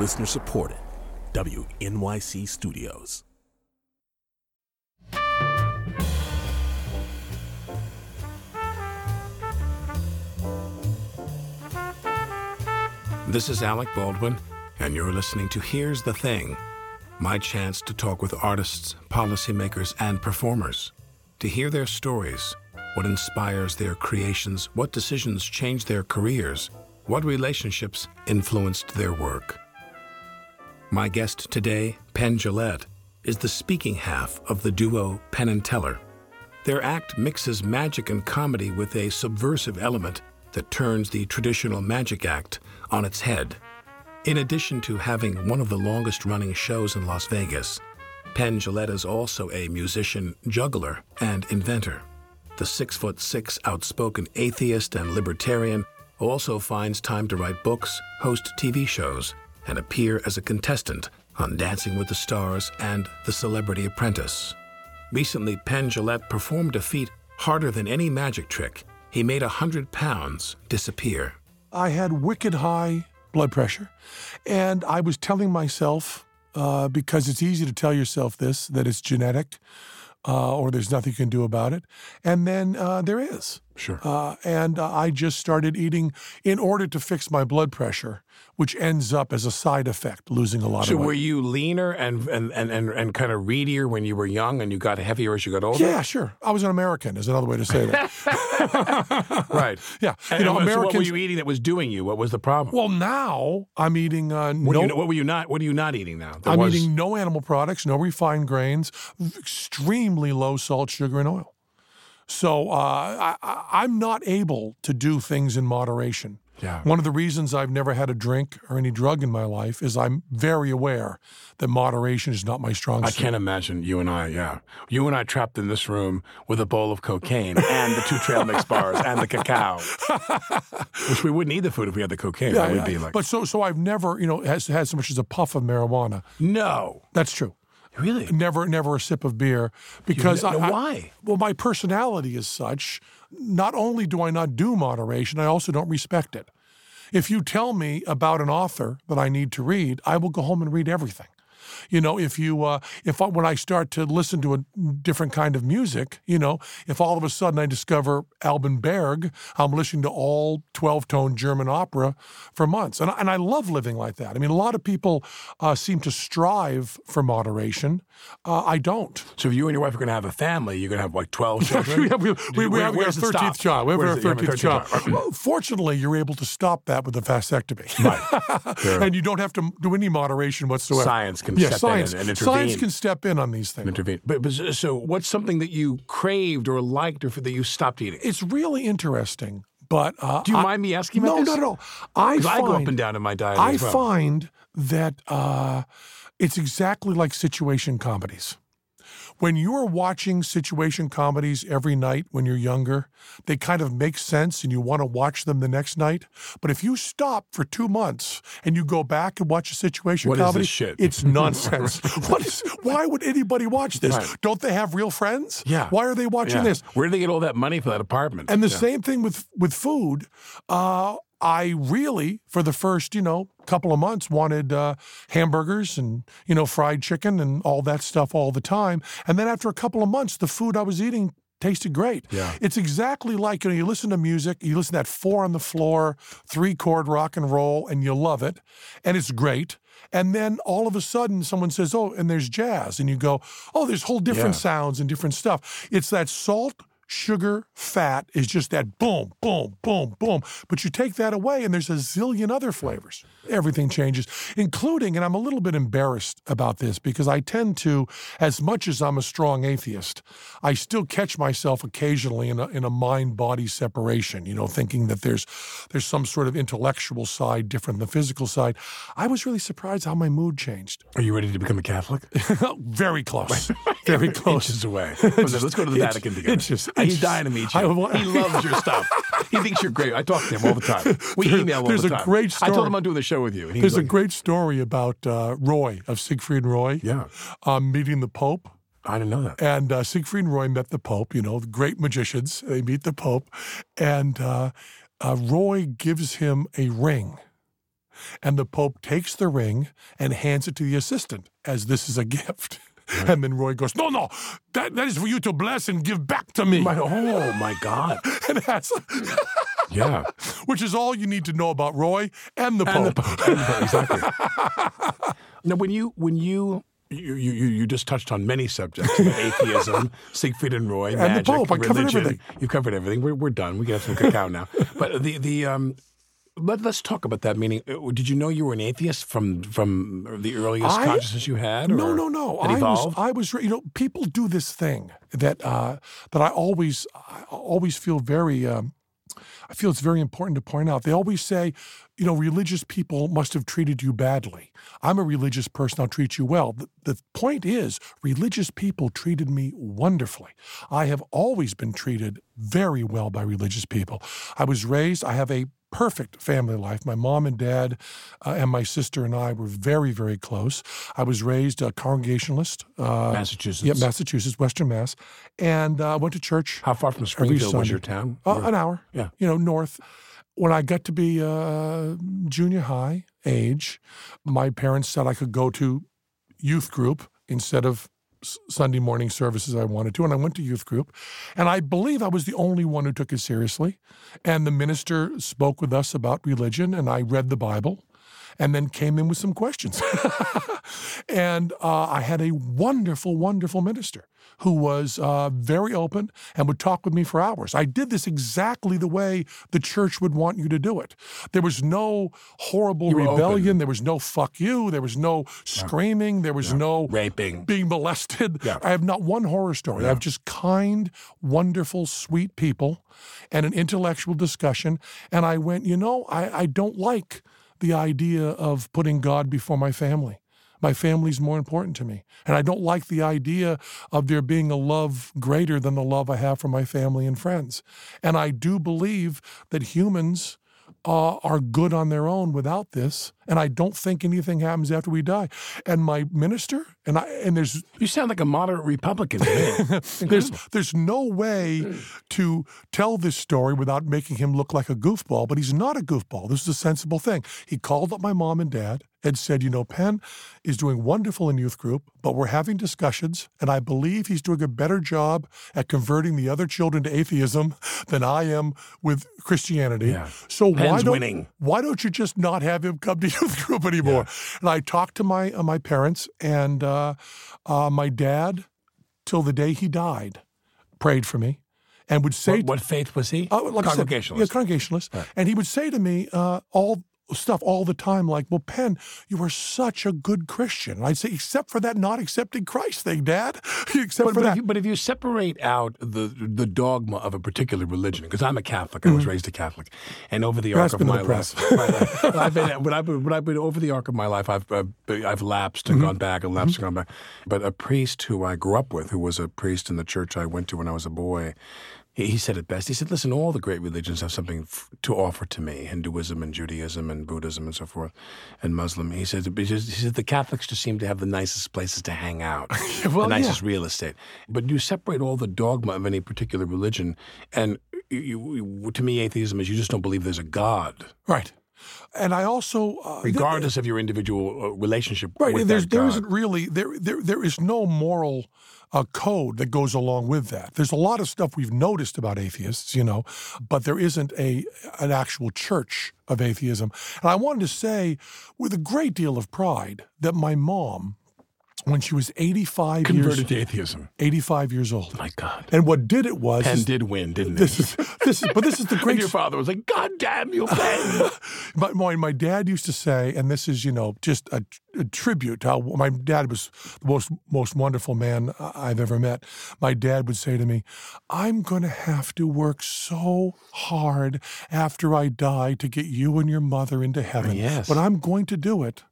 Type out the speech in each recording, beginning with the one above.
Listener supported. WNYC Studios. This is Alec Baldwin, and you're listening to Here's the Thing my chance to talk with artists, policymakers, and performers. To hear their stories, what inspires their creations, what decisions change their careers, what relationships influenced their work. My guest today, Penn Jillette, is the speaking half of the duo Penn and Teller. Their act mixes magic and comedy with a subversive element that turns the traditional magic act on its head. In addition to having one of the longest running shows in Las Vegas, Penn Jillette is also a musician, juggler, and inventor. The six foot six outspoken atheist and libertarian also finds time to write books, host TV shows, and appear as a contestant on Dancing with the Stars and The Celebrity Apprentice. Recently, Penn Jillette performed a feat harder than any magic trick. He made a hundred pounds disappear. I had wicked high blood pressure. And I was telling myself, uh, because it's easy to tell yourself this, that it's genetic uh, or there's nothing you can do about it. And then uh, there is. Sure. Uh, and uh, I just started eating in order to fix my blood pressure, which ends up as a side effect, losing a lot So of weight. So were you leaner and, and, and, and, and kind of readier when you were young and you got heavier as you got older? yeah, sure. I was an American, is another way to say that. Right. yeah. And, You know, and so what were you eating that was doing you? What was the problem? well, now I'm eating uh, what, no. you, what were you not? What are you not eating now? I'm was- eating no animal products, no refined grains, extremely low salt, sugar, and oil. So uh, I, I'm not able to do things in moderation. Yeah. One of the reasons I've never had a drink or any drug in my life is I'm very aware that moderation is not my strong I can't imagine you and I. Yeah, you and I trapped in this room with a bowl of cocaine and the two trail mix bars and the cacao, which we wouldn't eat the food if we had the cocaine. Yeah, that would yeah. be like But so so I've never you know has had so much as a puff of marijuana. no, That's true. Really. Never never a sip of beer because ne- I, I- why? Well, my personality is such. Not only do I not do moderation, I also don't respect it. If you tell me about an author that I need to read, I will go home and read everything. You know, if you, uh, if I, when I start to listen to a different kind of music, you know, if all of a sudden I discover Alban Berg, I'm listening to all 12 tone German opera for months. And, I- and I love living like that. I mean, a lot of people uh, seem to strive for moderation. Uh, I don't. So if you and your wife are going to have a family, you're going to have like twelve children. we have, we, we, we have our 13th stop? child. We have our it- you a 13th 13th child. child. Well, fortunately, you're able to stop that with a vasectomy. Fair. and you don't have to do any moderation whatsoever. Science can yeah, step in science, and- Science can step in on these things. intervene. But, but so, what's something that you craved or liked or that you stopped eating? It's really interesting. But uh, Do you I- mind me asking No, this? no, no. I find, I go up and down in my diet I well. find that uh, it's exactly like situation comedies. When you are watching situation comedies every night when you're younger, they kind of make sense and you want to watch them the next night. But if you stop for two months and you go back and watch a situation What is comedy, this shit? it's nonsense. what is, why would anybody watch this? Right. Don't they have real friends? Yeah. Why are they watching Yeah. this? Where did they get all that money for that apartment? And the Yeah. same thing with with food. Uh, I really, for the first you know couple of months, wanted uh, hamburgers and you know fried chicken and all that stuff all the time. And then after a couple of months, the food I was eating tasted great. Yeah. It's exactly like you know you listen to music, you listen to that four on the floor, three chord rock and roll, and you love it, and it's great. And then all of a sudden, someone says, "Oh, and there's jazz," and you go, "Oh, there's whole different Yeah. sounds and different stuff." It's that salt sugar, fat is just that boom, boom, boom, boom. But you take that away, and there's a zillion other flavors. Everything changes, including, and I'm a little bit embarrassed about this because I tend to, as much as I'm a strong atheist, I still catch myself occasionally in a, in a mind body separation, you know, thinking that there's, there's some sort of intellectual side different than the physical side. I was really surprised how my mood changed. Are you ready to become a Catholic? Very close. Very close. Inches away. Let's go to the Vatican together. inches- He's dying to meet you. wa- he loves your stuff. He thinks you're great. I talk to him all the time. We There- email all there's the a time. great I told story. him I'm doing the show with you. There's like, a great story about uh, Roy of Siegfried and Roy. Yeah. Um, meeting the Pope. I didn't know that. And uh, Siegfried and Roy met the Pope, you know, the great magicians. They meet the Pope. And uh, uh, Roy gives him a ring. and the Pope takes the ring and hands it to the assistant as this is a gift. And then Roy goes, No, no, that, that is for you to bless and give back to me. My, oh my God! and that's, Yeah, which is all you need to know about Roy and the And Pope. the- and the- exactly. now, when you when you you, you you just touched on many subjects: atheism, Siegfried and Roy, the magic, Pope. I covered religion. everything. You covered everything. We're we're done. We can have some cacao now. But the the um. Let, let's talk about that. Meaning, uh, did you know you were an atheist from from the earliest I- consciousness you had? No, no, no. I was. I was, you know, people do this thing that uh, that I always, I always feel very. Um, I feel it's very important to point out. They always say, you know, religious people must have treated you badly. I'm a religious person, I'll treat you well. The, the point is, religious people treated me wonderfully. I have always been treated very well by religious people. I was raised, I have a perfect family life. My mom and dad uh, and my sister and I were very, very close. I was raised a Congregationalist. Uh, Massachusetts. Yep, Massachusetts, Western Mass, and uh, went to church. How far from Springfield was your town? Uh, an hour. Yeah. You know, north. When I got to be uh, junior high age, my parents said I could go to youth group instead of Sunday morning services I wanted to, and I went to youth group. And I believe I was the only one who took it seriously. And the minister spoke with us about religion, and I read the Bible and then came in with some questions. and uh, I had a wonderful, wonderful minister who was uh, very open and would talk with me for hours. I did this exactly the way the church would want you to do it. There was no horrible rebellion. open. There was no fuck you. There was no screaming. There was no Raping. being molested. Yeah. I have not one horror story. I have just kind, wonderful, sweet people and an intellectual discussion. And I went, you know, I, I don't like the idea of putting God before my family. My family's more important to me. And I don't like the idea of there being a love greater than the love I have for my family and friends. And I do believe that humans uh, are good on their own without this. And I don't think anything happens after we die. And my minister, and I, and there's You sound like a moderate Republican there's there's no way to tell this story without making him look like a goofball, but he's not a goofball. This is a sensible thing. He called up my mom and dad and said, "You know, Penn is doing wonderful in youth group, but we're having discussions, and I believe he's doing a better job at converting the other children to atheism than I am with Christianity. Yeah. So why don't winning. why don't you just not have him come to group anymore?" And I talked to my uh, my parents and uh, uh, my dad till the day he died, prayed for me, and would say, what, what faith was he? uh, like I said, Congregationalist. yeah, Congregationalist, and he would say to me uh, all stuff all the time, like, "Well, Penn, you are such a good Christian." And I'd say, "Except for that not accepting Christ thing, Dad. Except But, for but, that." if you, but if you separate out the the dogma of a particular religion, because I'm a Catholic, I was raised a Catholic, and over the arc of my life, I've been, but I've been, but I've been over the arc of my life, I've uh, I've lapsed and gone back and lapsed and gone back. But a priest who I grew up with, who was a priest in the church I went to when I was a boy, he, he said it best. He said, "Listen, all the great religions have something f- to offer to me: Hinduism and Judaism and Buddhism and so forth, and Muslim." He said, "He said- the Catholics just seem to have the nicest places to hang out, Well, the yeah. nicest real estate. But you separate all the dogma of any particular religion, and you, you, to me, atheism is you just don't believe there's a God, right. And I also, uh, regardless of your individual uh, relationship Right, with and there's that there isn't really there there there is no moral uh, code that goes along with that. There's a lot of stuff we've noticed about atheists, you know, but there isn't a an actual church of atheism. And I wanted to say with a great deal of pride that my mom, when she was 85 converted years to atheism. 85 years old, My God, and what did it was Penn is- did win, didn't this he? is this is but this is the And great your father was like, "God damn you, Penn!" my, my, my dad used to say, and this is, you know, just a, a tribute to how my dad was the most, most wonderful man I've ever met. My dad would say to me, I'm going to have to work so hard after I die to get you and your mother into heaven. Yes. But I'm going to do it.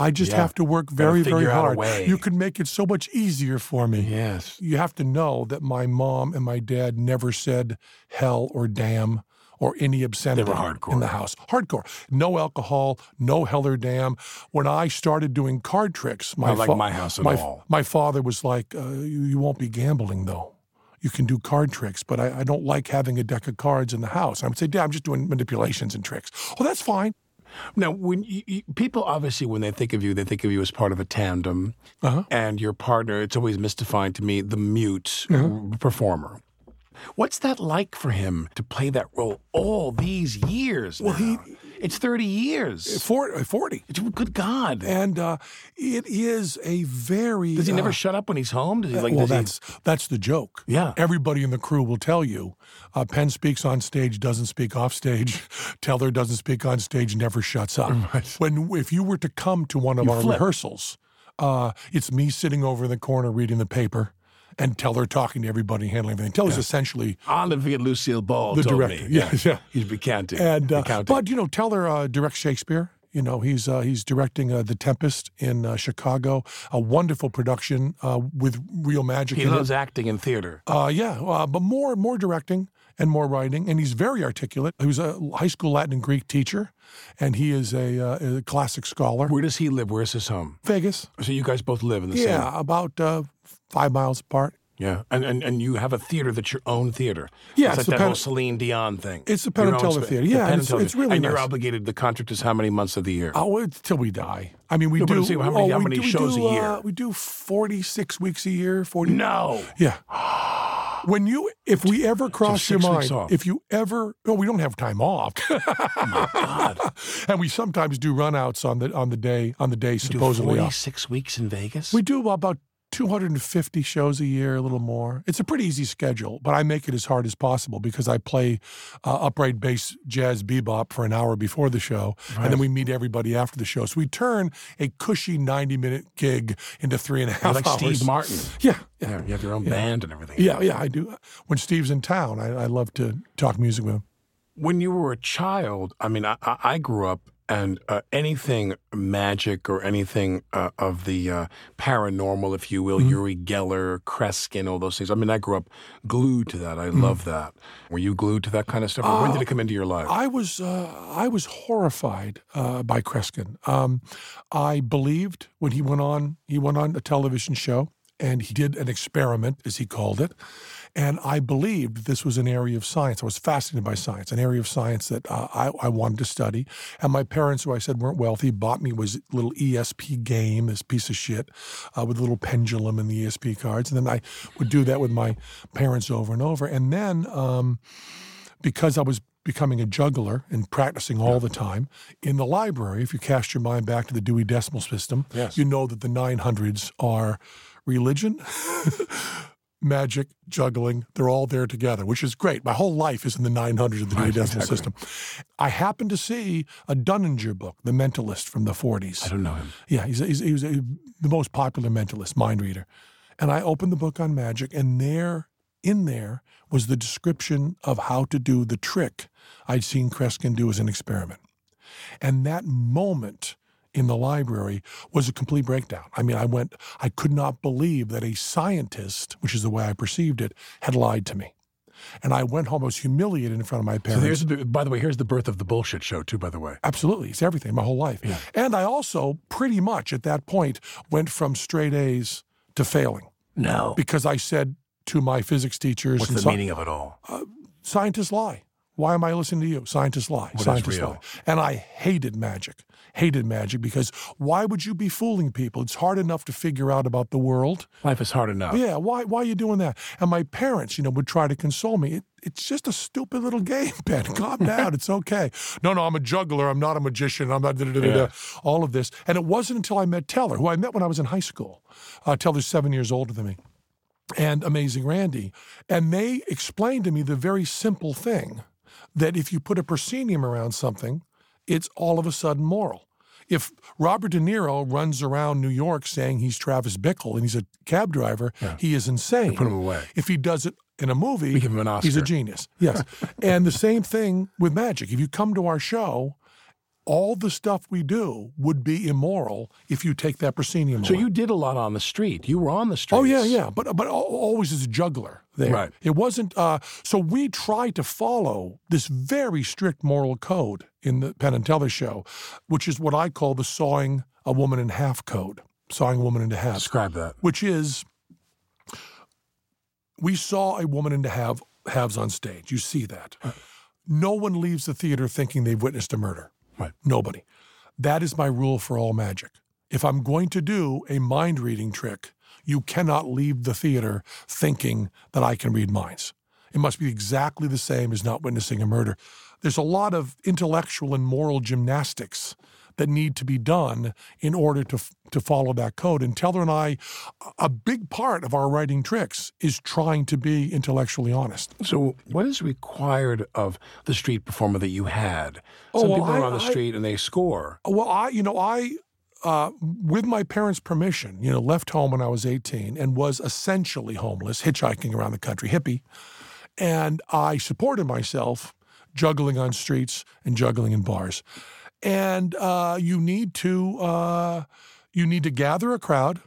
I just Yeah. have to work very, very figure out a hard. You could make it so much easier for me. yes. You have to know that my mom and my dad never said hell or damn or any obscenity hardcore. in the house. Hardcore. No alcohol, no hell or damn. When I started doing card tricks, my like my house at my, all. my father was like, uh, you, "You won't be gambling though. You can do card tricks, but I, I don't like having a deck of cards in the house." I would say, "Dad, I'm just doing manipulations and tricks." Oh, that's fine. Now, when you, you, people obviously, when they think of you, they think of you as part of a tandem, Uh-huh. and your partner. It's always mystifying to me, the mute Uh-huh. performer. What's that like for him to play that role all these years? Well, he- it's thirty years. For, 40. It's, good God! And uh, it is a very. Does he uh, never shut up when he's home? Does he like? well, does he- that's that's the joke. Yeah. everybody in the crew will tell you. Uh, Penn speaks on stage, doesn't speak off stage. Teller doesn't speak on stage, never shuts up. When if you were to come to one of You our flip. rehearsals, uh, it's me sitting over in the corner reading the paper, and Teller talking to everybody, handling everything. Teller's essentially Olivier Lucille Ball The director, me. yeah, yeah. He's recanting. and uh, Recounting. but you know Teller uh, directs Shakespeare. You know he's uh, he's directing uh, The Tempest in uh, Chicago, a wonderful production uh, with real magic. he loves it. acting in theater. Uh, yeah, uh, but more more directing and more writing, and he's very articulate. He was a high school Latin and Greek teacher, and he is a, uh, a classic scholar. Where does he live? Where's his home? Vegas, So you guys both live in the yeah, same. Yeah, about uh, five miles apart. Yeah, and, and and you have a theater that's your own theater. Yeah, it's, it's like the that Penn- whole Celine Dion thing. It's the Penn Your and own Teller spa- Theater. Yeah, and it's- it's really And you're nice. obligated. The contract is how many months of the year? Oh, until we die. I mean, we No, do. I'm how many- oh, how we many do- shows do, a year? Uh, we do forty six weeks a year. Forty. no. Yeah. When you, if we ever cross your mind, if you ever, oh, we don't have time off, oh my God. and we sometimes do runouts on the on the day on the day supposedly off. 46 weeks in Vegas? We do about 250 shows a year, a little more. It's a pretty easy schedule, but I make it as hard as possible because I play uh, upright bass, jazz, bebop for an hour before the show, and then we meet everybody after the show. So we turn a cushy 90 minute gig into three and a half like hours. Steve Martin. Yeah, yeah, Yeah, you have your own band and everything. yeah, yeah. I do. When Steve's in town, I, I love to talk music with him. When you were a child, I mean, I, I I grew up and uh, anything magic or anything uh, of the uh, paranormal, if you will, Mm-hmm. Uri Geller, Kreskin, all those things. I mean, I grew up glued to that. I Mm. love that. Were you glued to that kind of stuff? Or when did it come into your life? I was uh, I was horrified uh, by Kreskin. Um, I believed when he went on he went on a television show and he did an experiment as he called it, and I believed this was an area of science. I was fascinated by science, an area of science that uh, I, I wanted to study. And my parents, who I said weren't wealthy, bought me was a little ESP game, this piece of shit, uh, with a little pendulum and the ESP cards, and then I would do that with my parents over and over, and then. Um, because I was becoming a juggler and practicing all the time in the library, if you cast your mind back to the Dewey Decimal System, Yes. you know that the 900s are religion, magic, juggling. They're all there together, which is great. My whole life is in the 900s of the Dewey Right, Decimal exactly. System. I happened to see a Dunninger book, The Mentalist from the 40s. I don't know him. Yeah, he's, he's, he was a, the most popular mentalist, mind reader. And I opened the book on magic, and there, in there, was the description of how to do the trick I'd seen Kreskin do as an experiment. And that moment in the library was a complete breakdown. I mean, I went, I could not believe that a scientist, which is the way I perceived it, had lied to me. And I went home, I was humiliated in front of my So parents. there's, the- by the way, here's the birth of the bullshit show, too, by the way. Absolutely. It's everything, my whole life. Yeah. And I also pretty much at that point went from straight A's to failing No. because I said to my physics teachers, What's the sci- meaning of it all? Uh, scientists lie. Why am I listening to you? Scientists lie. is Scientists real? lie. And I hated magic. Hated magic because why would you be fooling people? It's hard enough to figure out about the world. Life is hard enough. Yeah, why why are you doing that? And my parents, you know, would try to console me. It, it's just a stupid little game, Ben. Calm down. It's okay. No, no, I'm a juggler. I'm not a magician. I'm not da, da, da, da, da. Yeah. all of this. And it wasn't until I met Teller, who I met when I was in high school. Uh, Teller's seven years older than me. And Amazing Randi. And they explained to me the very simple thing that if you put a proscenium around something, it's all of a sudden moral. If Robert De Niro runs around New York saying he's Travis Bickle and he's a cab driver, he is insane. Put him away. If he does it in a movie, give him an he's a genius. Yes. and the same thing with magic. If you come to our show, all the stuff we do would be immoral if you take that proscenium So away. you did a lot on the street. You were on the street. Oh yeah, yeah, but but always as a juggler there. Right. It wasn't. Uh, so we tried to follow this very strict moral code in the Penn and Teller show, which is what I call the sawing a woman in half code, sawing a woman into half, Describe that. which is we saw a woman into half halves on stage. You see that. No one leaves the theater thinking they've witnessed a murder. Right. Nobody. That is my rule for all magic. If I'm going to do a mind reading trick, you cannot leave the theater thinking that I can read minds. It must be exactly the same as not witnessing a murder. There's a lot of intellectual and moral gymnastics that need to be done in order to to follow that code. And Teller and I, a big part of our writing tricks is trying to be intellectually honest. So, what is required of the street performer that you had? Oh, Some well, people are I- on the I- street and they score. Well, I, you know, I, uh, with my parents' permission, you know, left home when I was 18 and was essentially homeless, hitchhiking around the country, hippie. And I supported myself juggling on streets and juggling in bars. And uh, you need to, uh, you need to gather a crowd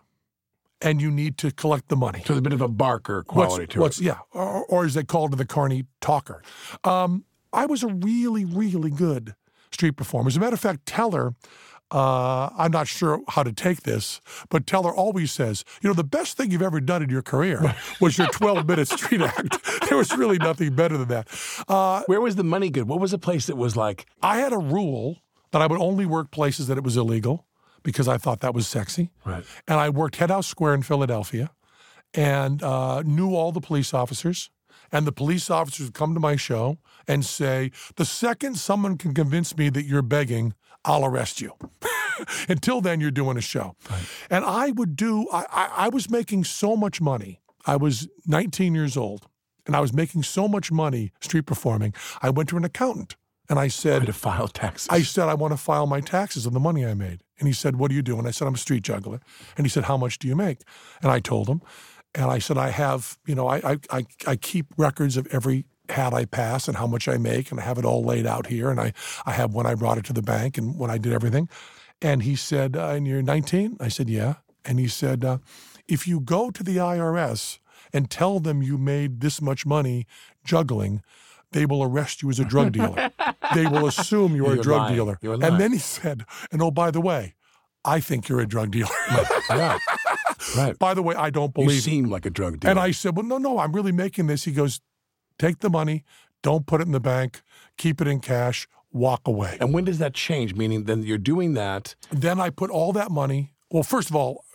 and you need to collect the money. So, there's a bit of a Barker What's- quality to what's, it. Yeah, or, or as they called it, the Carney talker. Um, I was a really, really good street performer. As a matter of fact, Teller, uh, I'm not sure how to take this, but Teller always says, you know, the best thing you've ever done in your career was your 12 minute street act. there was really nothing better than that. Uh, Where was the money good? What was the place that was like, I had a rule that I would only work places that it was illegal because I thought that was sexy. Right. And I worked Head House Square in Philadelphia and uh, knew all the police officers. And the police officers would come to my show and say, the second someone can convince me that you're begging, I'll arrest you. Until then, you're doing a show. And I would do, I, I, I was making so much money. I was 19 years old and I was making so much money street performing. I went to an accountant and I said, to file taxes? I said, I want to file my taxes on the money I made. And he said, What do you do? And I said, I'm a street juggler. And he said, How much do you make? And I told him. And I said, I have, you know, I, I, I, I keep records of every hat I pass and how much I make. And I have it all laid out here. And I, I have when I brought it to the bank and when I did everything. And he said, uh, And you're 19? I said, Yeah. And he said, uh, If you go to the IRS and tell them you made this much money juggling, they will arrest you as a drug dealer. they will assume you're, a You're drug lying. dealer. You're and lying. then he said, and oh, by the way, I think you're a drug dealer. right. right. by the way, I don't believe. You seem like a drug dealer. and I said, well, no, no, I'm really making this. He goes, take the money, don't put it in the bank, keep it in cash, walk away. and when does that change? Meaning, then you're doing that. Then I put all that money. Well, first of all,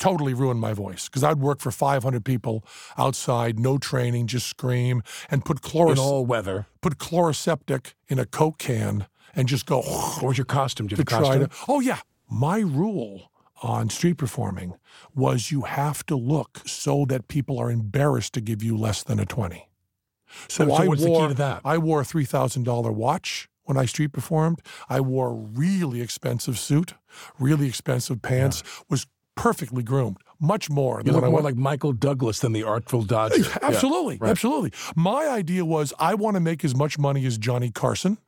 totally ruined my voice because I'd work for 500 people outside, no training, just scream and put In all weather. put Chloraseptic in a Coke can and just go What was your costume? Did you to have a try costume? to. Oh yeah, my rule on street performing was you have to look so that people are embarrassed to give you less than a twenty. So, So I what's the key wore to that? I wore a three thousand dollar watch when I street performed. I wore a really expensive suit, really expensive pants. Was perfectly groomed, much more You than look more like Michael Douglas than the Artful Dodger. Yeah. Absolutely, right. absolutely. My idea was I want to make as much money as Johnny Carson,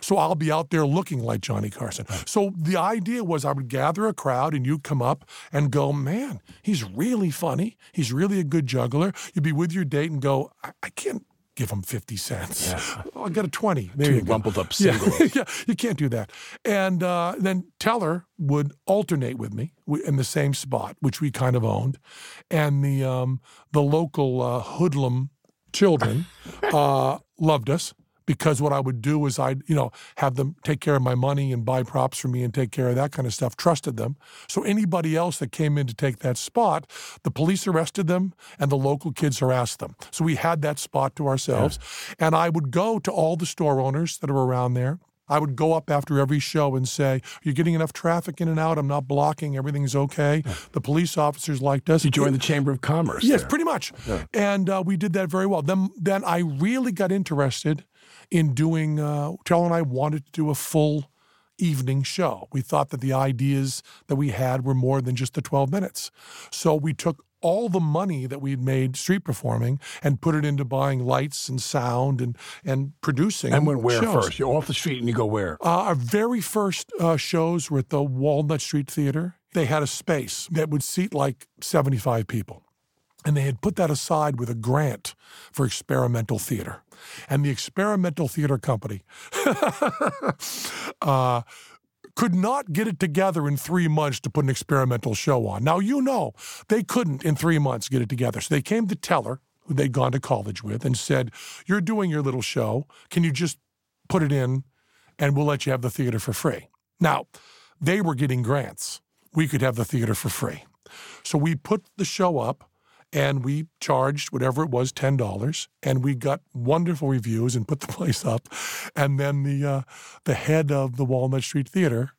so I'll be out there looking like Johnny Carson. So the idea was I would gather a crowd and you'd come up and go, man, he's really funny. He's really a good juggler. You'd be with your date and go, I, I can't give him 50 cents. Oh, I got a 20. There Two rumpled up Yeah, singles. yeah, you can't do that. And uh, then Teller would alternate with me in the same spot, which we kind of owned, and the um, the local uh, hoodlum children uh, loved us because what I would do is I'd you know have them take care of my money and buy props for me and take care of that kind of stuff. Trusted them. So anybody else that came in to take that spot, the police arrested them and the local kids harassed them. So we had that spot to ourselves. And I would go to all the store owners that are around there. I would go up after every show and say, You're getting enough traffic in and out. I'm not blocking. Everything's okay. The police officers liked us. You joined the Chamber of Commerce. Yes, there. pretty much. And uh, we did that very well. Then, then I really got interested in doing. Uh, Teller and I wanted to do a full evening show. We thought that the ideas that we had were more than just the 12 minutes. So we took all the money that we'd made street performing and put it into buying lights and sound and and producing. And went where shows. first? You're off the street and you go where? Uh, our very first uh, shows were at the Walnut Street Theater. They had a space that would seat like 75 people. And they had put that aside with a grant for experimental theater. And the experimental theater company uh, could not get it together in three months to put an experimental show on. Now, you know, they couldn't in three months get it together. So they came to Teller, who they'd gone to college with, and said, You're doing your little show. Can you just put it in and we'll let you have the theater for free. Now, they were getting grants. We could have the theater for free. So we put the show up and we charged whatever it was $10 and we got wonderful reviews and put the place up. And then the uh, the head of the walnut street theater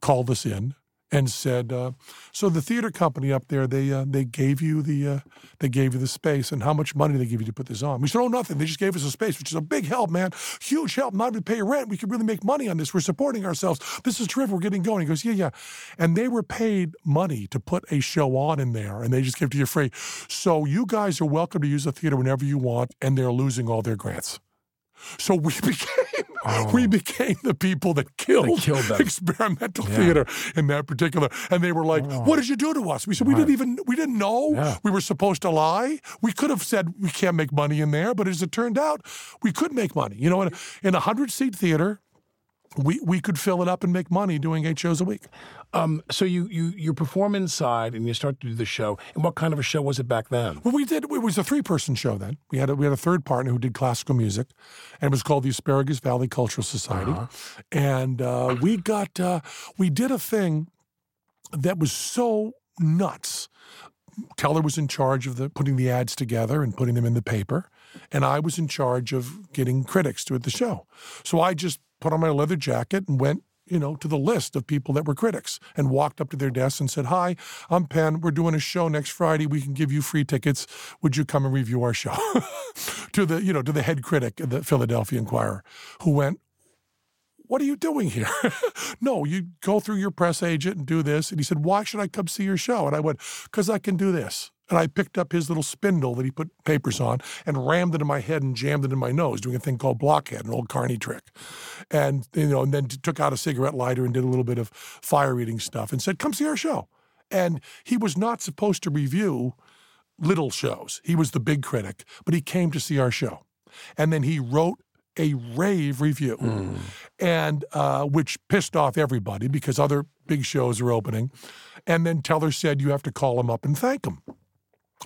called us in and said, uh, "So the theater company up there, they uh, they gave you the uh, they gave you the space, and how much money they give you to put this on?" We said, "Oh, nothing. They just gave us a space, which is a big help, man. Huge help. Not to pay rent. We could really make money on this. We're supporting ourselves. This is terrific. We're getting going." He goes, "Yeah, yeah," and they were paid money to put a show on in there, and they just gave it to you free. So you guys are welcome to use the theater whenever you want, and they're losing all their grants. So we became oh. we became the people that killed, killed experimental yeah. theater in that particular. And they were like, oh. "What did you do to us?" We said, "We didn't even we didn't know yeah. we were supposed to lie. We could have said we can't make money in there, but as it turned out, we could make money. You know, in, in a hundred seat theater, we we could fill it up and make money doing eight shows a week. Um, so you you you perform inside and you start to do the show. And what kind of a show was it back then? Well, we did. It was a three person show then. We had a, we had a third partner who did classical music, and it was called the Asparagus Valley Cultural Society. Uh-huh. And uh, we got uh, we did a thing that was so nuts. Teller was in charge of the putting the ads together and putting them in the paper, and I was in charge of getting critics to at the show. So I just put on my leather jacket and went you know, to the list of people that were critics and walked up to their desks and said, Hi, I'm Penn. We're doing a show next Friday. We can give you free tickets. Would you come and review our show? to the, you know, to the head critic of the Philadelphia Inquirer, who went, what are you doing here? no, you go through your press agent and do this. And he said, Why should I come see your show? And I went, Because I can do this. And I picked up his little spindle that he put papers on and rammed it in my head and jammed it in my nose, doing a thing called blockhead, an old Carney trick. And you know, and then took out a cigarette lighter and did a little bit of fire eating stuff and said, "Come see our show." And he was not supposed to review little shows. He was the big critic, but he came to see our show, and then he wrote a rave review, mm. and uh, which pissed off everybody because other big shows were opening. And then Teller said, "You have to call him up and thank him."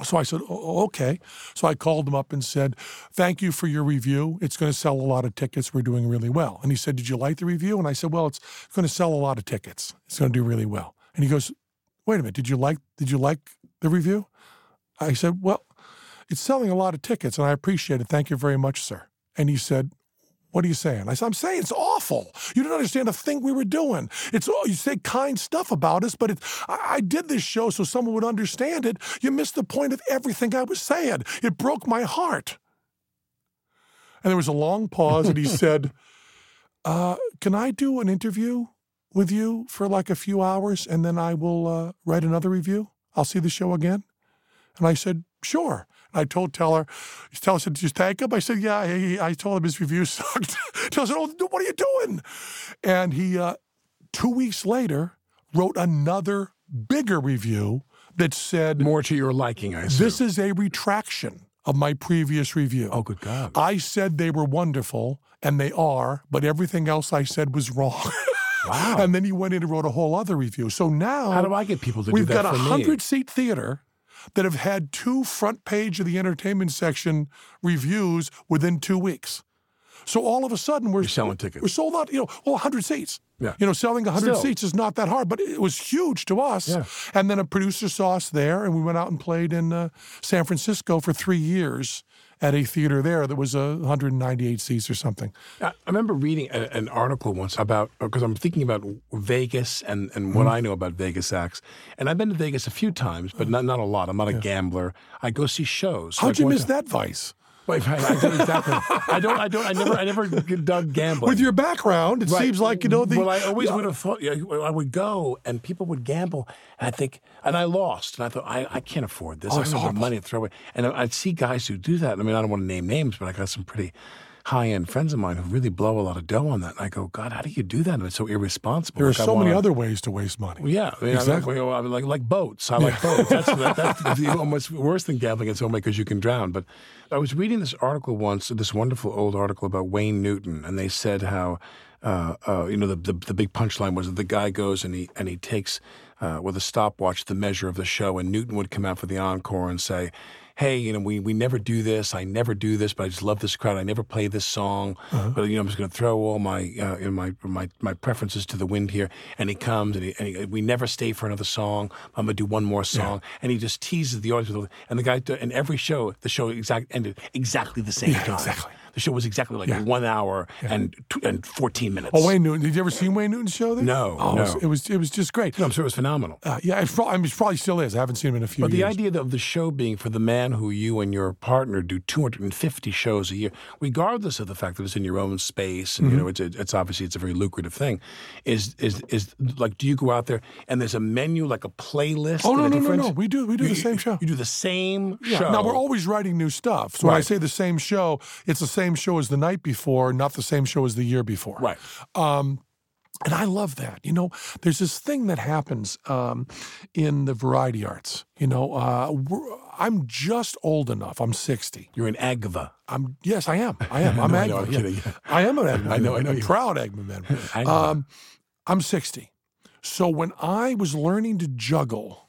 So I said, okay. So I called him up and said, thank you for your review. It's going to sell a lot of tickets. We're doing really well. And he said, did you like the review? And I said, well, it's going to sell a lot of tickets. It's going to do really well. And he goes, wait a minute. Did you like, did you like the review? I said, well, it's selling a lot of tickets and I appreciate it. Thank you very much, sir. And he said, what are you saying? I said, I'm saying it's awful. You didn't understand a thing we were doing. It's all you say kind stuff about us, but it, I, I, did this show so someone would understand it. You missed the point of everything I was saying. It broke my heart. And there was a long pause, and he said, uh, "Can I do an interview with you for like a few hours, and then I will uh, write another review? I'll see the show again." And I said, "Sure." I told Teller, Teller said, Did you thank him? I said, Yeah. I, I told him his review sucked. Teller said, Oh, what are you doing? And he, uh, two weeks later, wrote another bigger review that said, More to your liking, I assume. This is a retraction of my previous review. Oh, good God. I said they were wonderful, and they are, but everything else I said was wrong. Wow. and then he went in and wrote a whole other review. So now. How do I get people to do that? We've got a 100 seat theater that have had two front page of the entertainment section reviews within two weeks. So all of a sudden we're You're selling tickets. We're sold out. You know, well, 100 seats. Yeah. You know, selling 100 Still. seats is not that hard, but it was huge to us. Yeah. And then a producer saw us there, and we went out and played in uh, San Francisco for three years at a theater there that was uh, 198 seats or something. I remember reading a, an article once about because I'm thinking about Vegas and, and what mm-hmm. I know about Vegas acts, and I've been to Vegas a few times, but not not a lot. I'm not a yeah. gambler. I go see shows. How'd like you miss time. that vice? Wait, I, I exactly. I don't. I don't. I never. I never dug gambling. With your background, it right. seems like you know the. Well, I always would have thought. Know, I would go and people would gamble, and I think, and I lost, and I thought, I, I can't afford this. Oh, I don't have money to throw away. And I'd see guys who do that. I mean, I don't want to name names, but I got some pretty high end friends of mine who really blow a lot of dough on that. And I go, God, how do you do that? And it's so irresponsible. There like are so many other ways to waste money. Well, yeah, exactly. I like, like, like boats. I like boats. That's, that, that's almost worse than gambling in some way because you can drown. But I was reading this article once, this wonderful old article about Wayne Newton, and they said how. Uh, uh, you know, the, the, the big punchline was that the guy goes and he and he takes uh, with a stopwatch the measure of the show, and Newton would come out for the encore and say, hey, you know, we, we never do this. I never do this, but I just love this crowd. I never play this song, Uh-huh. but you know, I'm just going to throw all my uh, you know, my my my preferences to the wind here. And he comes, and, he, and he, we never stay for another song. I'm going to do one more song, and he just teases the audience. With, and the guy, and every show, the show exact ended exactly the same Yeah, time. exactly. The show was exactly like Yeah. one hour and tw- and 14 minutes. Oh, Wayne Newton. Did you ever see Wayne Newton's show there? No, Oh, It, was, no. it was it was just great. No, I'm sure it was phenomenal. Uh, yeah, it's probably, I mean, it probably still is. I haven't seen him in a few years. But the idea of the show being for the man who you and your partner do 250 shows a year, regardless of the fact that it's in your own space, and you Mm-hmm. know it's it's obviously it's a very lucrative thing, is is is like do you go out there and there's a menu like a playlist? Oh and no no no no! We do we do You- the same show. You do the same Yeah. show. Now we're always writing new stuff. So when I say the same show, it's the same show as the night before, not the same show as the year before. right. And I love that. You know, there's this thing that happens um, in the variety arts. You know, uh, I'm just old enough. I'm 60. You're in Agva. I'm yes, I am. I am. I'm No, I know, Agma. I'm yeah. kidding. I am an Agma. I know, I know I'm proud Agma man. Agma. Um, I'm 60. So when I was learning to juggle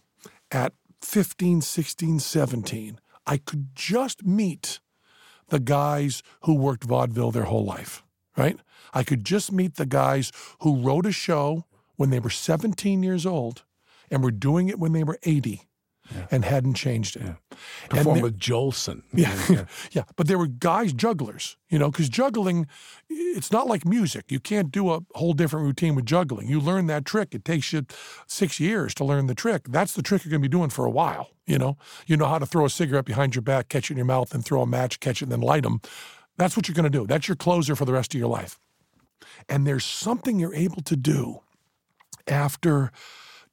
at 15, 16, 17, I could just meet the guys who worked vaudeville their whole life, right? I could just meet the guys who wrote a show when they were 17 years old and were doing it when they were 80 and hadn't changed it. And Perform with Jolson. yeah. yeah. But there were guys jugglers, you know, because juggling, it's not like music. You can't do a whole different routine with juggling. You learn that trick. It takes you six years to learn the trick. That's the trick you're going to be doing for a while, you know. You know how to throw a cigarette behind your back, catch it in your mouth, and throw a match, catch it, and then light them. That's what you're going to do. That's your closer for the rest of your life. And there's something you're able to do after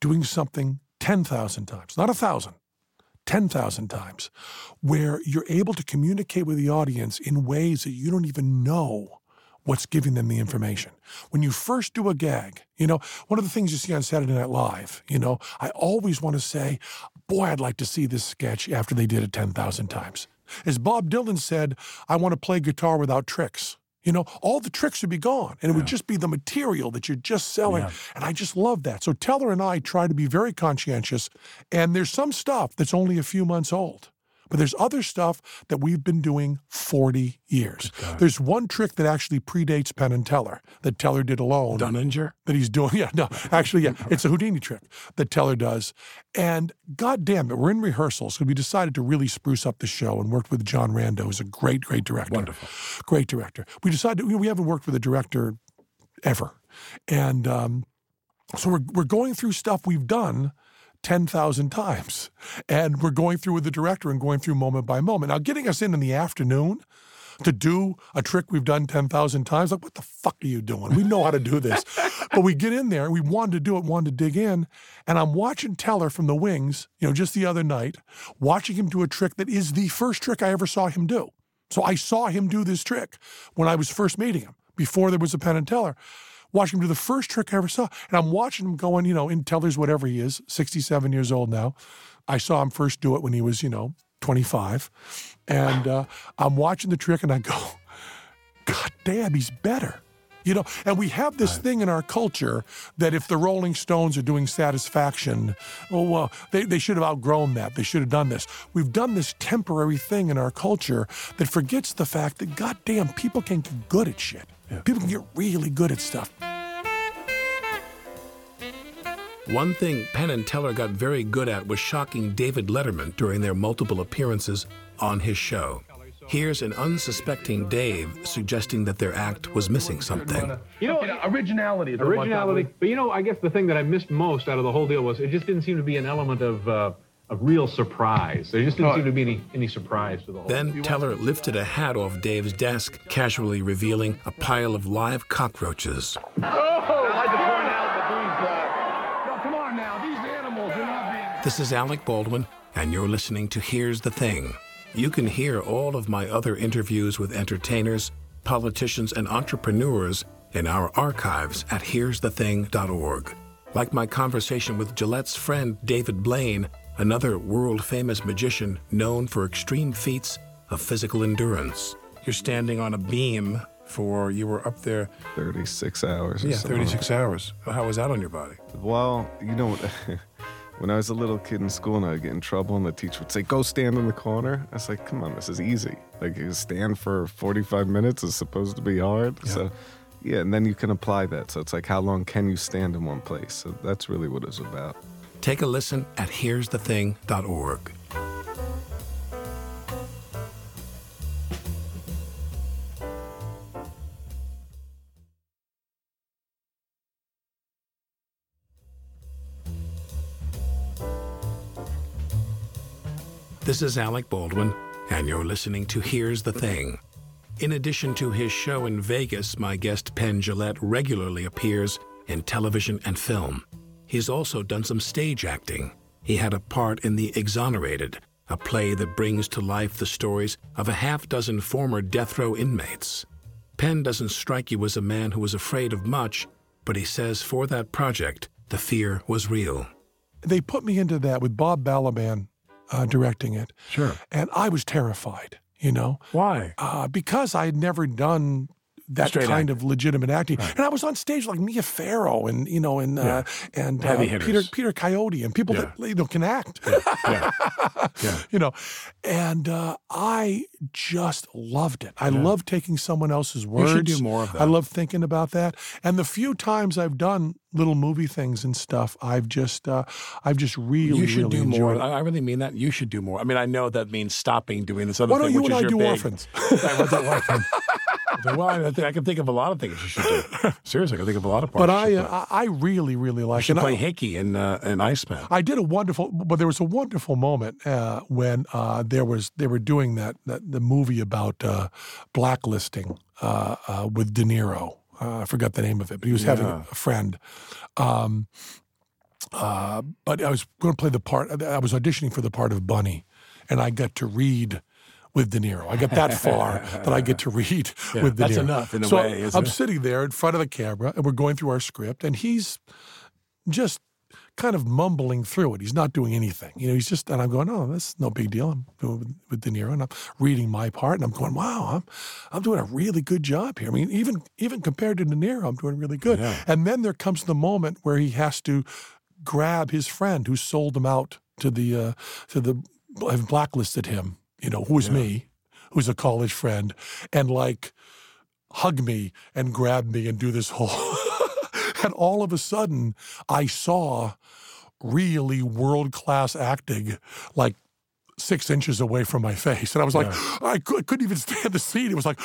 doing something 10,000 times, not a thousand, 10,000 times, where you're able to communicate with the audience in ways that you don't even know what's giving them the information. When you first do a gag, you know, one of the things you see on Saturday Night Live, you know, I always want to say, boy, I'd like to see this sketch after they did it 10,000 times. As Bob Dylan said, I want to play guitar without tricks. You know, all the tricks would be gone and it would just be the material that you're just selling. And I just love that. So Teller and I try to be very conscientious. And there's some stuff that's only a few months old. But there's other stuff that we've been doing 40 years. There's one trick that actually predates Penn and Teller that Teller did alone Dunninger. that he's doing. Yeah, no, actually, yeah, it's a Houdini trick that Teller does. And God damn it, we're in rehearsals because we decided to really spruce up the show and worked with John Rando, who's a great, great director. Wonderful. Great director. We decided, you know, we haven't worked with a director ever. And um, so we're, we're going through stuff we've done 10,000 times. And we're going through with the director and going through moment by moment. Now, getting us in in the afternoon to do a trick we've done 10,000 times, like, what the fuck are you doing? We know how to do this. but we get in there and we wanted to do it, wanted to dig in. And I'm watching Teller from the wings, you know, just the other night, watching him do a trick that is the first trick I ever saw him do. So I saw him do this trick when I was first meeting him, before there was a Penn and Teller. Watching him do the first trick I ever saw. And I'm watching him going, you know, in Teller's whatever he is, 67 years old now. I saw him first do it when he was, you know, 25. And uh, I'm watching the trick and I go, God damn, he's better. You know, and we have this thing in our culture that if the Rolling Stones are doing satisfaction, oh, well, they, they should have outgrown that. They should have done this. We've done this temporary thing in our culture that forgets the fact that, goddamn, people can get good at shit. People can get really good at stuff. One thing Penn and Teller got very good at was shocking David Letterman during their multiple appearances on his show. Here's an unsuspecting Dave suggesting that their act was missing something. You know, originality. originality. But you know, I guess the thing that I missed most out of the whole deal was it just didn't seem to be an element of uh, of real surprise. There just didn't seem to be any any surprise to the whole. Then Teller lifted a hat off Dave's desk, casually revealing a pile of live cockroaches. Oh I'd like to point out that these. No, come on now. These animals are not being. This is Alec Baldwin, and you're listening to Here's the Thing. You can hear all of my other interviews with entertainers, politicians, and entrepreneurs in our archives at here'sthething.org. Like my conversation with Jillette's friend David Blaine, another world famous magician known for extreme feats of physical endurance. You're standing on a beam for, you were up there, 36 hours. or yeah, something. 36 hours. How was that on your body? Well, you know, When I was a little kid in school and I would get in trouble, and the teacher would say, "Go stand in the corner," I was like, "Come on, this is easy. Like you stand for 45 minutes is supposed to be hard." So, yeah, and then you can apply that. So it's like, how long can you stand in one place? So that's really what it's about. Take a listen at here'sthething.org. This is Alec Baldwin, and you're listening to Here's the Thing. In addition to his show in Vegas, my guest Penn Jillette regularly appears in television and film. He's also done some stage acting. He had a part in The Exonerated, a play that brings to life the stories of a half dozen former death row inmates. Penn doesn't strike you as a man who was afraid of much, but he says for that project, the fear was real. They put me into that with Bob Balaban uh, directing it. Sure. And I was terrified, you know, Why? uh, because I had never done that Straight kind of legitimate acting. And I was on stage like Mia Farrow and, you know, and, uh, and Heavy uh. Peter, Peter Coyote and people Yeah. that, you know, can act. Yeah. Yeah. you know, and uh, I just loved it. I love taking someone else's words. should do more of I love thinking about that. And the few times I've done little movie things and stuff, I've just, uh, I've just really, You should really do more. it. I really mean that. You should do more. I mean, I know that means stopping doing this other Why don't thing, you which and I do big- orphans? I orphan. Well, I, think, I can think of a lot of things you should do. Seriously, I can think of a lot of parts. But I, uh, I I really, really like You should it. play I, Hickey in uh, in Iceman. I did a wonderful, but there was a wonderful moment uh, when uh, there was they were doing that, that the movie about uh, blacklisting uh, uh, with De Niro. Uh, I forgot the name of it, but he was having a friend. Um, uh, but I was going to play the part. I was auditioning for the part of Bunny, and I got to read with De Niro. I got that far that I get to read with De that's Niro. enough in a so way, I'm it? sitting there in front of the camera, and we're going through our script, and he's just kind of mumbling through it. He's not doing anything. You know, he's just, and I'm going, oh, that's no big deal. I'm doing with, with De Niro, and I'm reading my part, and I'm going, wow, I'm, I'm doing a really good job here. I mean, even even compared to De Niro, I'm doing really good. And then there comes the moment where he has to grab his friend who sold him out to the uh, to the have blacklisted him. You know, who was me, who's a college friend, and like hug me and grab me and do this whole. and all of a sudden, I saw really world class acting, like six inches away from my face, and I was like, I cou- couldn't even stand the scene. It was like,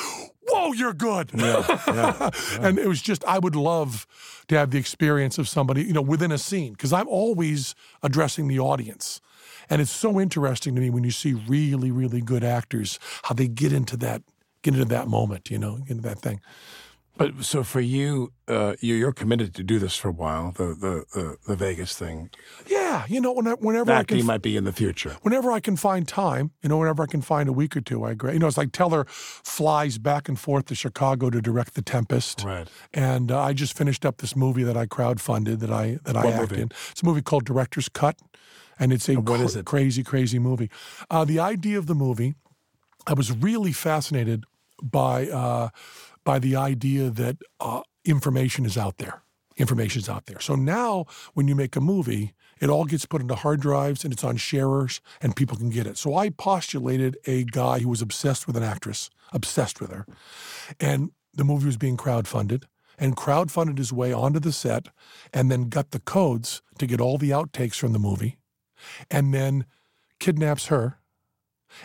whoa, you're good. and it was just, I would love to have the experience of somebody, you know, within a scene, because I'm always addressing the audience. And it's so interesting to me when you see really, really good actors, how they get into that, get into that moment, you know, into that thing. But so for you, uh, you you're committed to do this for a while. The the the, the Vegas thing. Yeah, you know, when I, whenever I Acting can, might be in the future. whenever I can find time, you know, whenever I can find a week or two, I agree. You know, it's like Teller flies back and forth to Chicago to direct The Tempest. Right. And uh, I just finished up this movie that I crowdfunded that I that I What act movie? in. It's a movie called Director's Cut, and it's a what cr- is it? crazy, crazy movie. Uh, the idea of the movie, I was really fascinated by uh, by the idea that uh, information is out there. Information is out there. So now, when you make a movie, it all gets put into hard drives and it's on sharers, and people can get it. So I postulated a guy who was obsessed with an actress, obsessed with her, and the movie was being crowdfunded. And crowdfunded his way onto the set, and then got the codes to get all the outtakes from the movie, and then kidnaps her,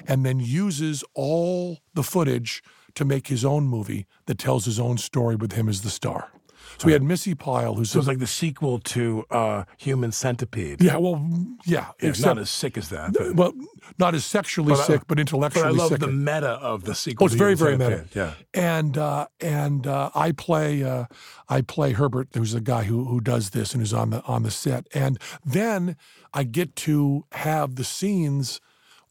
and then uses all the footage to make his own movie that tells his own story with him as the star. So we had Missi Pyle, who's So it's like the sequel to uh, Human Centipede. yeah, well, yeah, Yeah, except not as sick as that. But, well, not as sexually But I- sick, but intellectually. but I love the meta of the sequel. Oh, it's very, very meta. Yeah. and uh, and uh, I play uh, I play Herbert, who's the guy who who does this and who's on the on the set. And then I get to have the scenes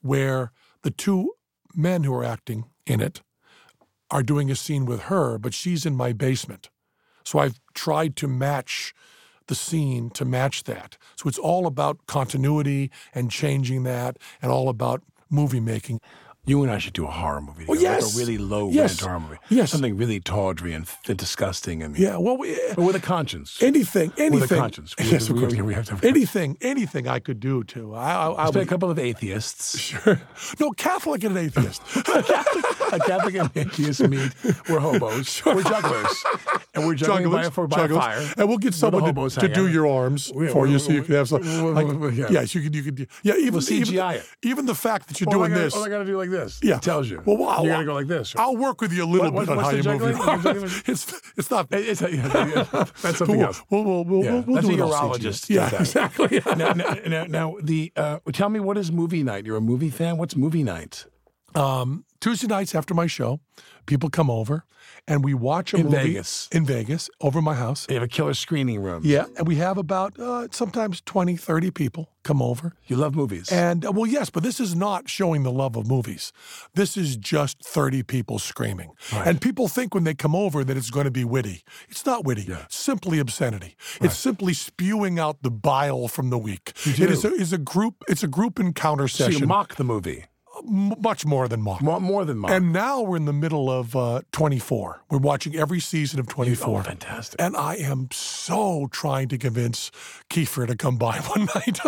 where the two men who are acting in it are doing a scene with her, but she's in my basement. So I've tried to match the scene to match that. So it's all about continuity and changing that and all about movie making. You and I should do a horror movie. Oh, together, like yes. a really low Yes. rent horror movie. Yes. something really tawdry and, and disgusting, and Yeah, well, we, but with a conscience. anything, anything. With a conscience. We- yes, of course. we- we have to- anything, anything I could do to. I, I, I There's a couple of atheists. Sure. No, Catholic and an atheist. a Catholic and an atheist meet. We're hobos. We're jugglers, and we're juggling by, Jugglers, by jugglers. fire. and we'll get someone to, hobos to do out. your arms We- for we- you, so you can have some. we- we- like- we- yeah. Yes, you could. You could. Yeah, even We'll even, CGI it. even the fact that you're doing this. All I got to do like this. yeah, It tells you. Well, wow, you got to go like this. I'll work with you a little What- bit on how you move your juggling? You're juggling arms. It's it's not. It's, yeah, that's something we'll, else. we'll, we'll, we'll, Yeah, we'll, we'll that's do a urologist. Yeah, exactly. now, now, now, now, the uh, tell me what is movie night? You're a movie fan. What's movie night? Um, Tuesday nights after my show, people come over and we watch a In movie Vegas. in Vegas over my house. They have a killer screening room. Yeah, and we have about uh, sometimes 20, 30 people come over. You love movies. And uh, well, yes, but this is not showing the love of movies. This is just 30 people screaming. And people think when they come over that it's going to be witty. It's not witty. It's simply obscenity. It's simply spewing out the bile from the week. It is a, is a group it's a group encounter so session. you mock the movie much more than mock. more, more than mock. And now we're in the middle of uh, 24. We're watching every season of 24. oh, fantastic. And I am so trying to convince Kiefer to come by one night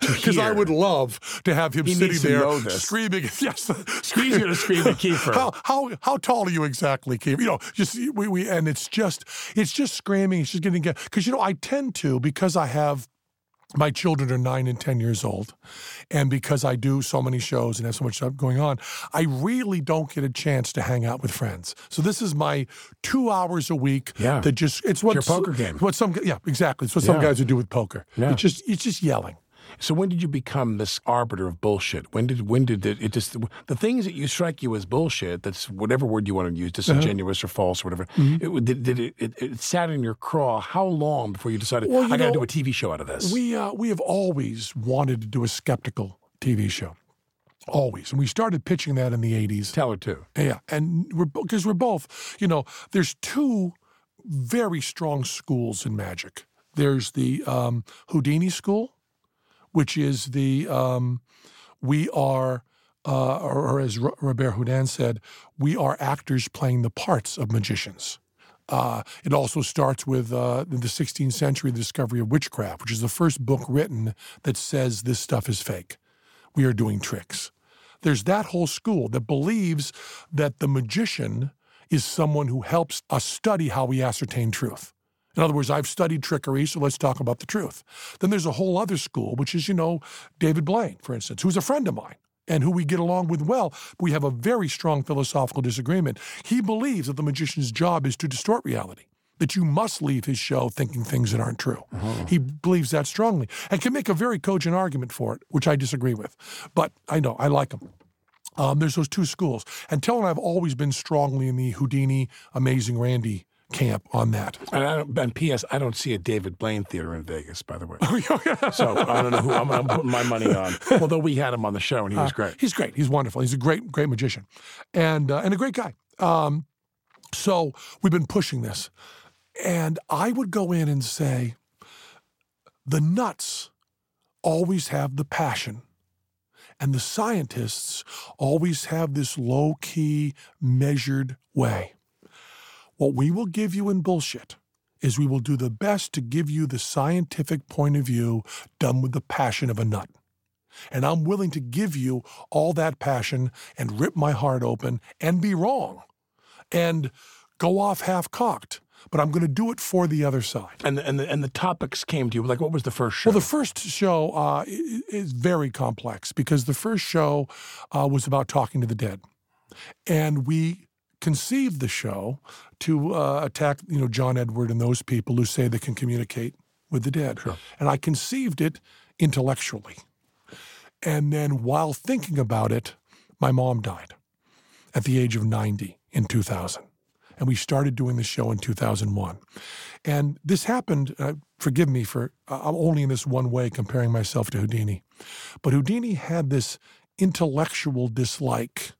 because I would love to have him He sitting there screaming. Yes, He's going to scream at Kiefer. How how how tall are you exactly, Kiefer? You know, just we, we and it's just it's just screaming. It's just getting because you know I tend to because I have my children are nine and 10 years old. And because I do so many shows and have so much stuff going on, I really don't get a chance to hang out with friends. So this is my two hours a week Yeah. that just, it's what, your poker game. what some, yeah, exactly. It's what some guys would do with poker. Yeah. It's just, it's just yelling. So when did you become this arbiter of bullshit? When did when did it, it just the things that you strike you as bullshit? That's whatever word you want to use, disingenuous or false or whatever. It, did, did it, it, it sat in your craw how long before you decided Well, you I got to do a TV show out of this? We uh, we have always wanted to do a skeptical TV show, always, and we started pitching that in the '80s. Teller too. Yeah, and we're because we're both, you know, there's two very strong schools in magic. There's the um, Houdini school, which is the um, we are, uh, or, or as Robert Houdin said, we are actors playing the parts of magicians. Uh, it also starts with uh, the 16th century, the discovery of witchcraft, which is the first book written that says this stuff is fake. We are doing tricks. There's that whole school that believes that the magician is someone who helps us study how we ascertain truth. In other words, I've studied trickery, so let's talk about the truth. Then there's a whole other school, which is, you know, David Blaine, for instance, who's a friend of mine and who we get along with well. We have a very strong philosophical disagreement. He believes that the magician's job is to distort reality, that you must leave his show thinking things that aren't true. He believes that strongly and can make a very cogent argument for it, which I disagree with. But I know, I like him. Um, there's those two schools. And Teller and I have always been strongly in the Houdini, Amazing Randi camp on that. And, I don't, and P.S. I don't see a David Blaine theater in Vegas, by the way. so I don't know who I'm, I'm putting my money on. Although we had him on the show and he was great. He's great. He's wonderful. He's a great, great magician, and uh, and a great guy. Um, so we've been pushing this, and I would go in and say, the nuts always have the passion, and the scientists always have this low key, measured way. What we will give you in bullshit is we will do the best to give you the scientific point of view done with the passion of a nut. And I'm willing to give you all that passion and rip my heart open and be wrong and go off half cocked. But I'm going to do it for the other side. And the, and the, and the topics came to you. Like, what was the first show? Well, the first show uh, is very complex because the first show uh, was about talking to the dead, and we conceived the show to uh, attack, you know, John Edward and those people who say they can communicate with the dead. And I conceived it intellectually, and then while thinking about it, my mom died at the age of 90 in 2000. And we started doing the show in 2001. And this happened, uh, forgive me for, uh, I'm only in this one way comparing myself to Houdini. But Houdini had this intellectual dislike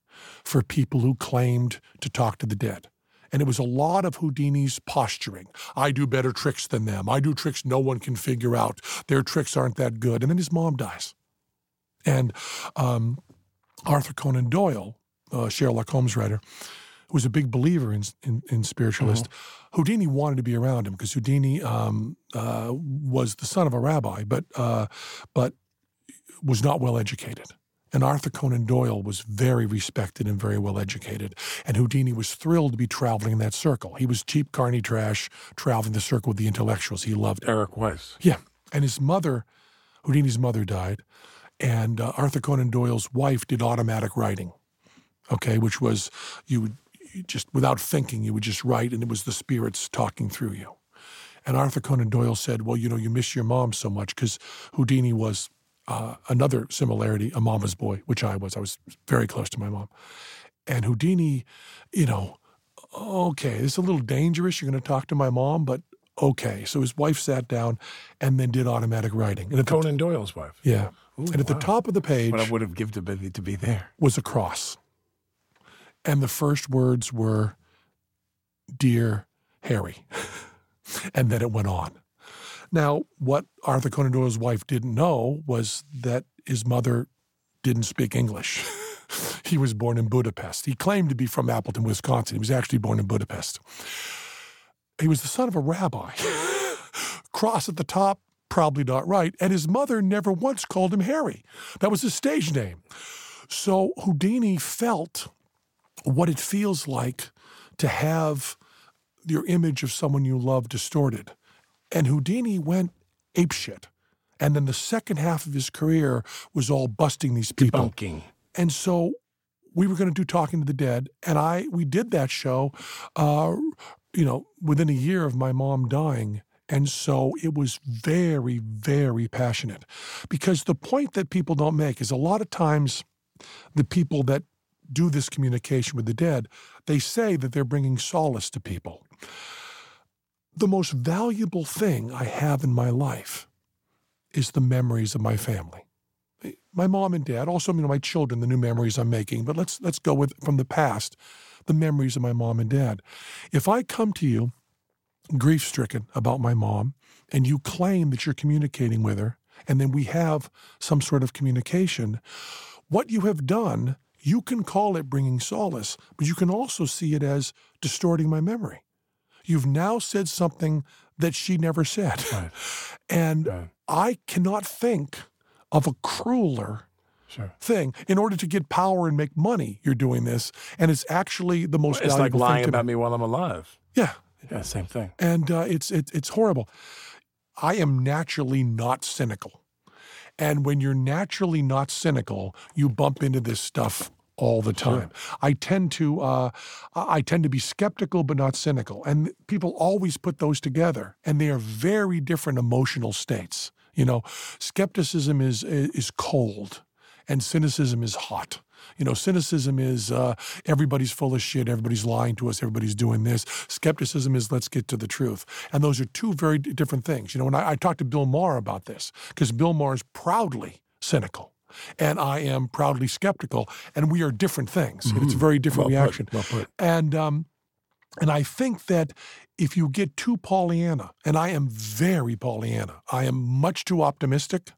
for people who claimed to talk to the dead. And it was a lot of Houdini's posturing. I do better tricks than them. I do tricks no one can figure out. Their tricks aren't that good. And then his mom dies. And um, Arthur Conan Doyle, uh, Sherlock Holmes writer, who was a big believer in, in, in spiritualist, Houdini wanted to be around him because Houdini um, uh, was the son of a rabbi, but uh, but was not well educated. And Arthur Conan Doyle was very respected and very well educated. And Houdini was thrilled to be traveling in that circle. He was cheap carny trash, traveling the circle with the intellectuals. He loved it. Eric Weiss. Yeah. And his mother, Houdini's mother died, and uh, Arthur Conan Doyle's wife did automatic writing, okay, which was you would you just, without thinking, you would just write, and it was the spirits talking through you. And Arthur Conan Doyle said, Well, you know, you miss your mom so much because Houdini was uh, another similarity, a mama's boy, which I was. I was very close to my mom. And Houdini, you know, okay, this is a little dangerous. You're going to talk to my mom, but okay. So his wife sat down and then did automatic writing. And the, Conan Doyle's wife. yeah. and at the top of the page What I would have given to be, to be there. was a cross. And the first words were, Dear Harry. and then it went on. Now, what Arthur Conan Doyle's wife didn't know was that his mother didn't speak English. he was born in Budapest. He claimed to be from Appleton, Wisconsin. He was actually born in Budapest. He was the son of a rabbi. Cross at the top, probably not right. And his mother never once called him Harry. That was his stage name. So Houdini felt what it feels like to have your image of someone you love distorted. And Houdini went apeshit. And then the second half of his career was all busting these people. Bunking. And so we were going to do Talking to the Dead, and I we did that show, uh, you know, within a year of my mom dying. And so it was very, very passionate. Because the point that people don't make is a lot of times the people that do this communication with the dead, they say that they're bringing solace to people. The most valuable thing I have in my life is the memories of my family my mom and dad, also you know my children, the new memories I'm making. But let's let's go with from the past, the memories of my mom and dad. If I come to you grief stricken about my mom, and you claim that you're communicating with her, and then we have some sort of communication, what you have done, you can call it bringing solace, but you can also see it as distorting my memory. You've now said something that she never said. And Right. I cannot think of a crueler Sure. thing. In order to get power and make money, you're doing this. And it's actually the most It's like lying about me while I'm alive. Yeah. Yeah, same thing. And uh, it's, it, it's horrible. I am naturally not cynical. And when you're naturally not cynical, you bump into this stuff all the time. I tend to uh, I tend to be skeptical but not cynical, and people always put those together, and they are very different emotional states. You know, skepticism is is cold, and cynicism is hot. You know, cynicism is uh, everybody's full of shit, everybody's lying to us, everybody's doing this. Skepticism is let's get to the truth. And those are two very different things. You know, when I, I talked to Bill Maher about this, because Bill Maher is proudly cynical. And I am proudly skeptical, and we are different things. And It's a very different Well put, reaction. well put. And um, and I think that if you get too Pollyanna, and I am very Pollyanna, I am much too optimistic.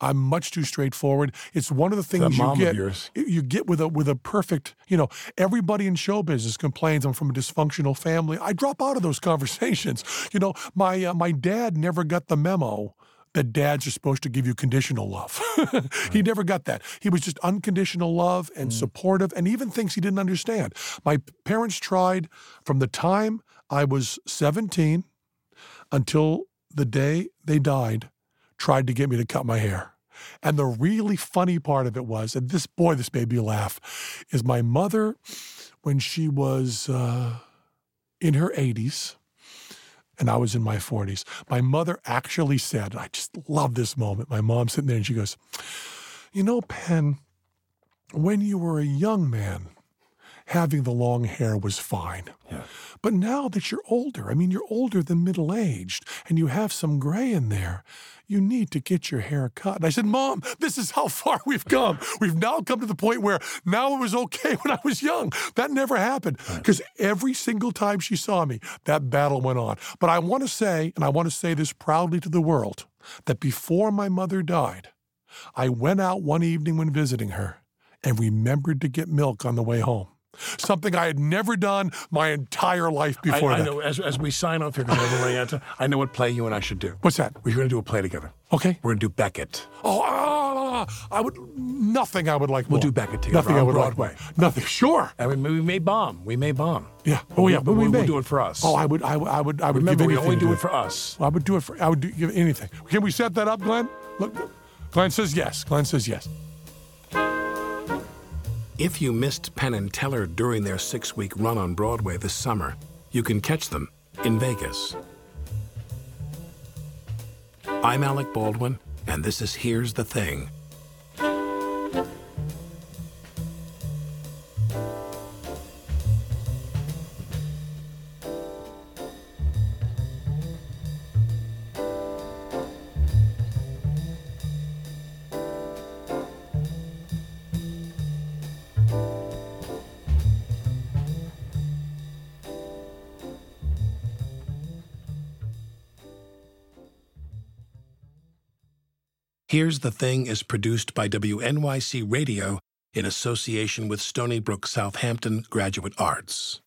I'm much too straightforward. It's one of the things you get. You get with a with a perfect. You know, everybody in show business complains I'm from a dysfunctional family. I drop out of those conversations. You know, my uh, my dad never got the memo that dads are supposed to give you conditional love. he never got that. He was just unconditional love and supportive and even things he didn't understand. My parents tried from the time I was 17 until the day they died, tried to get me to cut my hair. And the really funny part of it was, and this boy, this made me laugh, is my mother, when she was uh, in her 80s, and I was in my 40s, my mother actually said, I just love this moment. My mom's sitting there and she goes, You know, Penn, when you were a young man, having the long hair was fine. Yeah. But now that you're older, I mean, you're older than middle aged, and you have some gray in there, you need to get your hair cut. And I said, Mom, this is how far we've come. We've now come to the point where now it was okay when I was young. That never happened because every single time she saw me, that battle went on. But I want to say, and I want to say this proudly to the world, that before my mother died, I went out one evening when visiting her and remembered to get milk on the way home. Something I had never done my entire life before I, I know. As, as we sign off here, because we're running out of time, I know what play you and I should do. What's that? We're going to do a play together. Okay. We're going to do Beckett. Oh, ah, I would nothing. I would like. We'll more. do Beckett together Nothing I would Broadway. like. Nothing. Sure. I mean, we may bomb. We may bomb. Yeah. Oh yeah. But we we'll, may. we'll do it for us. Oh, I would. I would. I would. I would Remember, we only do it for us. I would do it for. I would do, give anything. Can we set that up, Glenn? Look, Glenn says yes. Glenn says yes. If you missed Penn and Teller during their six week run on Broadway this summer, you can catch them in Vegas. I'm Alec Baldwin, and this is Here's the Thing. Here's the Thing is produced by WNYC Radio in association with Stony Brook Southampton Graduate Arts.